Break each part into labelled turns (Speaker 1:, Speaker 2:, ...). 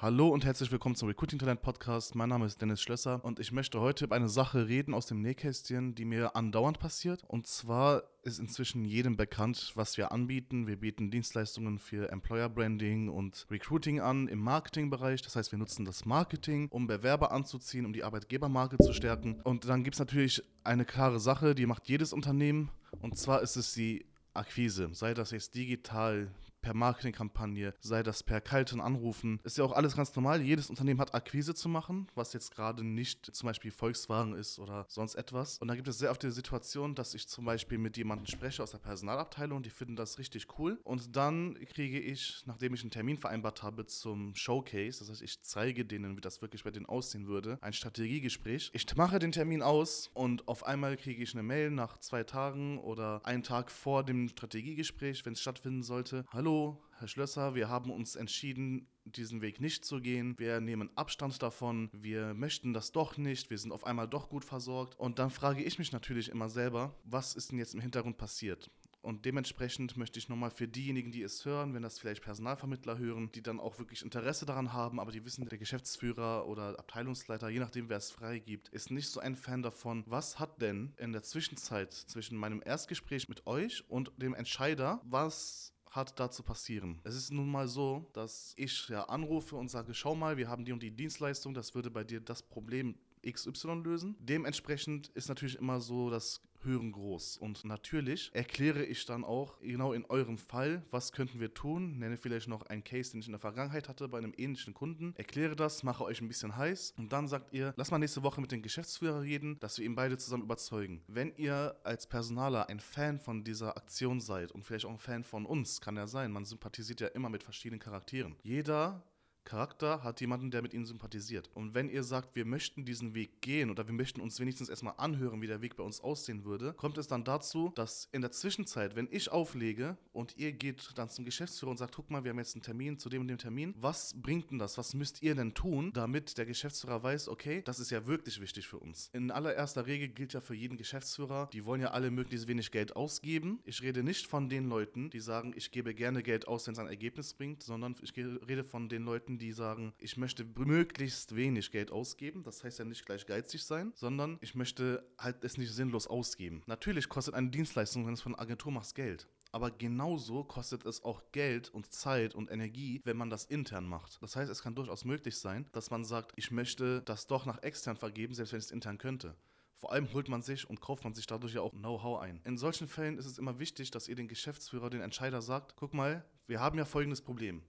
Speaker 1: Hallo und herzlich willkommen zum Recruiting Talent Podcast. Mein Name ist Dennis Schlösser und ich möchte heute über eine Sache reden aus dem Nähkästchen, die mir andauernd passiert. Und zwar ist inzwischen jedem bekannt, was wir anbieten. Wir bieten Dienstleistungen für Employer Branding und Recruiting an im Marketingbereich. Das heißt, wir nutzen das Marketing, um Bewerber anzuziehen, um die Arbeitgebermarke zu stärken. Und dann gibt es natürlich eine klare Sache, die macht jedes Unternehmen. Und zwar ist es die Akquise, sei das jetzt digital, per Marketingkampagne, sei das per kalten Anrufen. Ist ja auch alles ganz normal. Jedes Unternehmen hat Akquise zu machen, was jetzt gerade nicht zum Beispiel Volkswagen ist oder sonst etwas. Und da gibt es sehr oft die Situation, dass ich zum Beispiel mit jemandem spreche aus der Personalabteilung, die finden das richtig cool. Und dann kriege ich, nachdem ich einen Termin vereinbart habe zum Showcase, das heißt, ich zeige denen, wie das wirklich bei denen aussehen würde, ein Strategiegespräch. Ich mache den Termin aus und auf einmal kriege ich eine Mail nach zwei Tagen oder einen Tag vor dem Strategiegespräch, wenn es stattfinden sollte. Hallo, Herr Schlösser, wir haben uns entschieden, diesen Weg nicht zu gehen. Wir nehmen Abstand davon. Wir möchten das doch nicht. Wir sind auf einmal doch gut versorgt. Und dann frage ich mich natürlich immer selber, was ist denn jetzt im Hintergrund passiert? Und dementsprechend möchte ich nochmal für diejenigen, die es hören, wenn das vielleicht Personalvermittler hören, die dann auch wirklich Interesse daran haben, aber die wissen, der Geschäftsführer oder Abteilungsleiter, je nachdem, wer es freigibt, ist nicht so ein Fan davon. Was hat denn in der Zwischenzeit zwischen meinem Erstgespräch mit euch und dem Entscheider, was hat da zu passieren. Es ist nun mal so, dass ich ja anrufe und sage, schau mal, wir haben die und die Dienstleistung, das würde bei dir das Problem XY lösen. Dementsprechend ist natürlich immer so das Hören groß. Und natürlich erkläre ich dann auch genau in eurem Fall, was könnten wir tun. Nenne vielleicht noch einen Case, den ich in der Vergangenheit hatte bei einem ähnlichen Kunden. Erkläre das, mache euch ein bisschen heiß und dann sagt ihr, lass mal nächste Woche mit dem Geschäftsführer reden, dass wir ihn beide zusammen überzeugen. Wenn ihr als Personaler ein Fan von dieser Aktion seid und vielleicht auch ein Fan von uns, kann ja sein, man sympathisiert ja immer mit verschiedenen Charakteren. Jeder Charakter hat jemanden, der mit ihnen sympathisiert. Und wenn ihr sagt, wir möchten diesen Weg gehen oder wir möchten uns wenigstens erstmal anhören, wie der Weg bei uns aussehen würde, kommt es dann dazu, dass in der Zwischenzeit, wenn ich auflege und ihr geht dann zum Geschäftsführer und sagt, guck mal, wir haben jetzt einen Termin zu dem und dem Termin, was bringt denn das? Was müsst ihr denn tun, damit der Geschäftsführer weiß, okay, das ist ja wirklich wichtig für uns. In allererster Regel gilt ja für jeden Geschäftsführer, die wollen ja alle möglichst wenig Geld ausgeben. Ich rede nicht von den Leuten, die sagen, ich gebe gerne Geld aus, wenn es ein Ergebnis bringt, sondern ich rede von den Leuten, die sagen, ich möchte möglichst wenig Geld ausgeben. Das heißt ja nicht gleich geizig sein, sondern ich möchte halt es nicht sinnlos ausgeben. Natürlich kostet eine Dienstleistung, wenn es von einer Agentur machst, Geld. Aber genauso kostet es auch Geld und Zeit und Energie, wenn man das intern macht. Das heißt, es kann durchaus möglich sein, dass man sagt, ich möchte das doch nach extern vergeben, selbst wenn ich es intern könnte. Vor allem holt man sich und kauft man sich dadurch ja auch Know-how ein. In solchen Fällen ist es immer wichtig, dass ihr den Geschäftsführer, den Entscheider sagt, guck mal, wir haben ja folgendes Problem.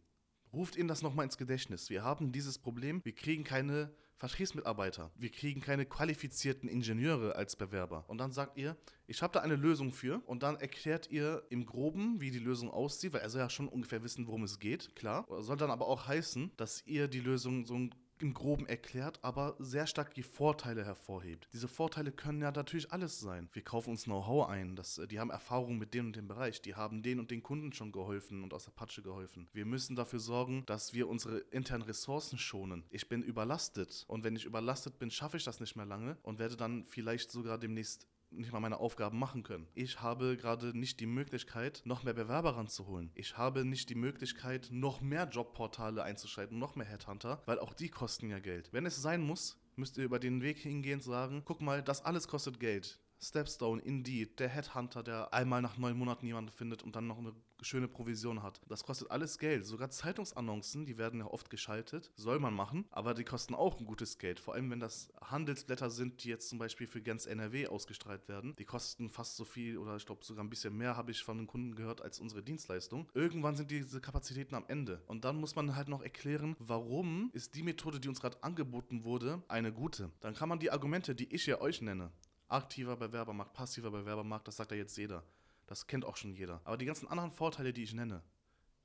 Speaker 1: Ruft Ihnen das nochmal ins Gedächtnis. Wir haben dieses Problem, wir kriegen keine Vertriebsmitarbeiter, wir kriegen keine qualifizierten Ingenieure als Bewerber. Und dann sagt ihr, ich habe da eine Lösung für. Und dann erklärt ihr im Groben, wie die Lösung aussieht, weil er soll ja schon ungefähr wissen, worum es geht, klar. Soll dann aber auch heißen, dass ihr die Lösung so ein im Groben erklärt, aber sehr stark die Vorteile hervorhebt. Diese Vorteile können ja natürlich alles sein. Wir kaufen uns Know-how ein, das, äh, die haben Erfahrung mit dem und dem Bereich, die haben den und den Kunden schon geholfen und aus der Patsche geholfen. Wir müssen dafür sorgen, dass wir unsere internen Ressourcen schonen. Ich bin überlastet und wenn ich überlastet bin, schaffe ich das nicht mehr lange und werde dann vielleicht sogar demnächst nicht mal meine Aufgaben machen können. Ich habe gerade nicht die Möglichkeit, noch mehr Bewerber ranzuholen. Ich habe nicht die Möglichkeit, noch mehr Jobportale einzuschalten, noch mehr Headhunter, weil auch die kosten ja Geld. Wenn es sein muss, müsst ihr über den Weg hingehen und sagen, guck mal, das alles kostet Geld. Stepstone, Indeed, der Headhunter, der einmal nach neun Monaten jemanden findet und dann noch eine schöne Provision hat. Das kostet alles Geld. Sogar Zeitungsannoncen, die werden ja oft geschaltet, soll man machen, aber die kosten auch ein gutes Geld. Vor allem, wenn das Handelsblätter sind, die jetzt zum Beispiel für ganz NRW ausgestrahlt werden. Die kosten fast so viel oder ich glaube sogar ein bisschen mehr, habe ich von den Kunden gehört, als unsere Dienstleistung. Irgendwann sind diese Kapazitäten am Ende. Und dann muss man halt noch erklären, warum ist die Methode, die uns gerade angeboten wurde, eine gute. Dann kann man die Argumente, die ich ja euch nenne, aktiver Bewerbermarkt, passiver Bewerbermarkt, das sagt ja jetzt jeder. Das kennt auch schon jeder. Aber die ganzen anderen Vorteile, die ich nenne,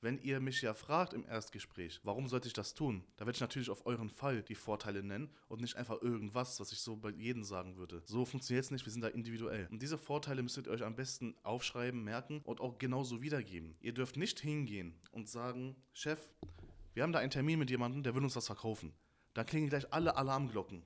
Speaker 1: wenn ihr mich ja fragt im Erstgespräch, warum sollte ich das tun, da werde ich natürlich auf euren Fall die Vorteile nennen und nicht einfach irgendwas, was ich so bei jedem sagen würde. So funktioniert es nicht, wir sind da individuell. Und diese Vorteile müsstet ihr euch am besten aufschreiben, merken und auch genauso wiedergeben. Ihr dürft nicht hingehen und sagen, Chef, wir haben da einen Termin mit jemandem, der will uns was verkaufen. Dann klingen gleich alle Alarmglocken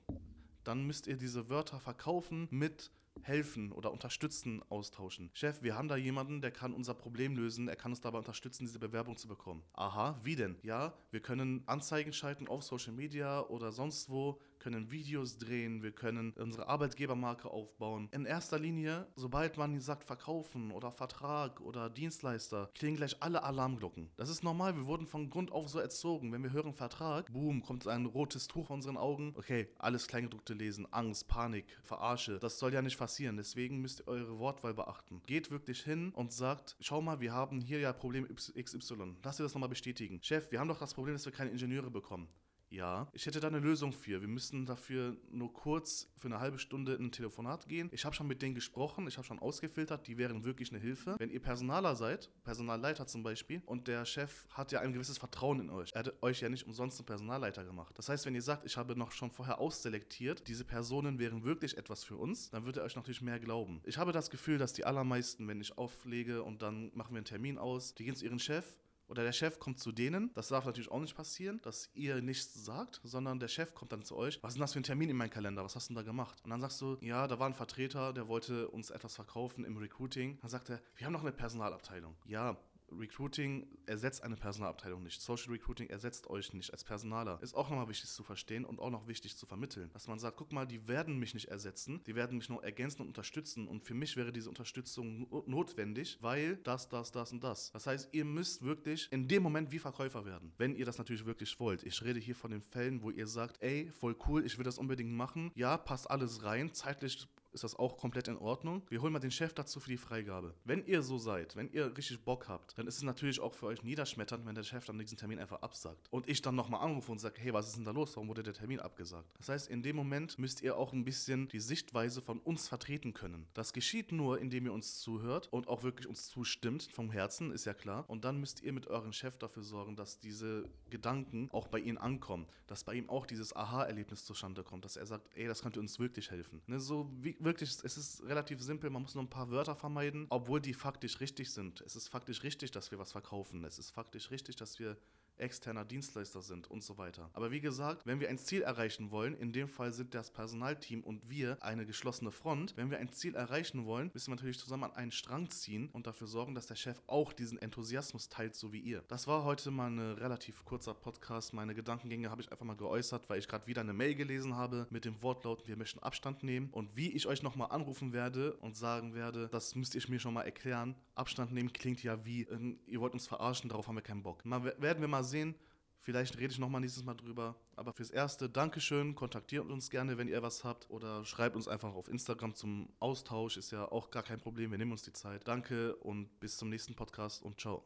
Speaker 1: dann müsst ihr diese Wörter verkaufen mit helfen oder unterstützen austauschen. Chef, wir haben da jemanden, der kann unser Problem lösen, er kann uns dabei unterstützen, diese Bewerbung zu bekommen. Aha, wie denn? Ja, wir können Anzeigen schalten auf Social Media oder sonst wo, können Videos drehen, wir können unsere Arbeitgebermarke aufbauen. In erster Linie, sobald man sagt verkaufen oder Vertrag oder Dienstleister, klingen gleich alle Alarmglocken. Das ist normal, wir wurden von Grund auf so erzogen. Wenn wir hören Vertrag, boom, kommt ein rotes Tuch vor unseren Augen. Okay, alles Kleingedruckte lesen, Angst, Panik, Verarsche. Das soll ja nicht passieren, deswegen müsst ihr eure Wortwahl beachten. Geht wirklich hin und sagt, schau mal, wir haben hier ja Problem XY. Lass dir das nochmal bestätigen. Chef, wir haben doch das Problem, dass wir keine Ingenieure bekommen. Ja, ich hätte da eine Lösung für. Wir müssen dafür nur kurz für eine halbe Stunde in ein Telefonat gehen. Ich habe schon mit denen gesprochen, ich habe schon ausgefiltert, die wären wirklich eine Hilfe. Wenn ihr Personaler seid, Personalleiter zum Beispiel, und der Chef hat ja ein gewisses Vertrauen in euch. Er hat euch ja nicht umsonst einen Personalleiter gemacht. Das heißt, wenn ihr sagt, ich habe noch schon vorher ausselektiert, diese Personen wären wirklich etwas für uns, dann wird er euch natürlich mehr glauben. Ich habe das Gefühl, dass die allermeisten, wenn ich auflege und dann machen wir einen Termin aus, die gehen zu ihrem Chef, oder der Chef kommt zu denen. Das darf natürlich auch nicht passieren, dass ihr nichts sagt, sondern der Chef kommt dann zu euch. Was ist denn das für ein Termin in meinem Kalender? Was hast du denn da gemacht? Und dann sagst du, ja, da war ein Vertreter, der wollte uns etwas verkaufen im Recruiting. Dann sagt er, wir haben noch eine Personalabteilung. Ja, Recruiting ersetzt eine Personalabteilung nicht. Social Recruiting ersetzt euch nicht als Personaler. Ist auch nochmal wichtig zu verstehen und auch noch wichtig zu vermitteln. Dass man sagt, guck mal, die werden mich nicht ersetzen, die werden mich nur ergänzen und unterstützen. Und für mich wäre diese Unterstützung notwendig, weil das, das, das und das. Das heißt, ihr müsst wirklich in dem Moment wie Verkäufer werden, wenn ihr das natürlich wirklich wollt. Ich rede hier von den Fällen, wo ihr sagt, ey, voll cool, ich will das unbedingt machen. Ja, passt alles rein. Zeitlich ist das auch komplett in Ordnung. Wir holen mal den Chef dazu für die Freigabe. Wenn ihr so seid, wenn ihr richtig Bock habt, dann ist es natürlich auch für euch niederschmetternd, wenn der Chef dann diesen Termin einfach absagt. Und ich dann nochmal anrufe und sage, hey, was ist denn da los? Warum wurde der Termin abgesagt? Das heißt, in dem Moment müsst ihr auch ein bisschen die Sichtweise von uns vertreten können. Das geschieht nur, indem ihr uns zuhört und auch wirklich uns zustimmt, vom Herzen, ist ja klar. Und dann müsst ihr mit eurem Chef dafür sorgen, dass diese Gedanken auch bei ihm ankommen. Dass bei ihm auch dieses Aha-Erlebnis zustande kommt, dass er sagt, ey, das könnte uns wirklich helfen. Ne, so wie wirklich, es ist relativ simpel, man muss nur ein paar Wörter vermeiden, obwohl die faktisch richtig sind. Es ist faktisch richtig, dass wir was verkaufen. Es ist faktisch richtig, dass wir externer Dienstleister sind und so weiter. Aber wie gesagt, wenn wir ein Ziel erreichen wollen, in dem Fall sind das Personalteam und wir eine geschlossene Front, wenn wir ein Ziel erreichen wollen, müssen wir natürlich zusammen an einen Strang ziehen und dafür sorgen, dass der Chef auch diesen Enthusiasmus teilt, so wie ihr. Das war heute mal ein relativ kurzer Podcast. Meine Gedankengänge habe ich einfach mal geäußert, weil ich gerade wieder eine Mail gelesen habe mit dem Wortlaut, wir möchten Abstand nehmen. Und wie ich euch nochmal anrufen werde und sagen werde, das müsst ihr mir schon mal erklären. Abstand nehmen klingt ja wie, äh, ihr wollt uns verarschen, darauf haben wir keinen Bock. Mal werden wir mal sehen. Vielleicht rede ich nochmal nächstes Mal drüber. Aber fürs Erste, Dankeschön. Kontaktiert uns gerne, wenn ihr was habt. Oder schreibt uns einfach auf Instagram zum Austausch. Ist ja auch gar kein Problem. Wir nehmen uns die Zeit. Danke und bis zum nächsten Podcast und ciao.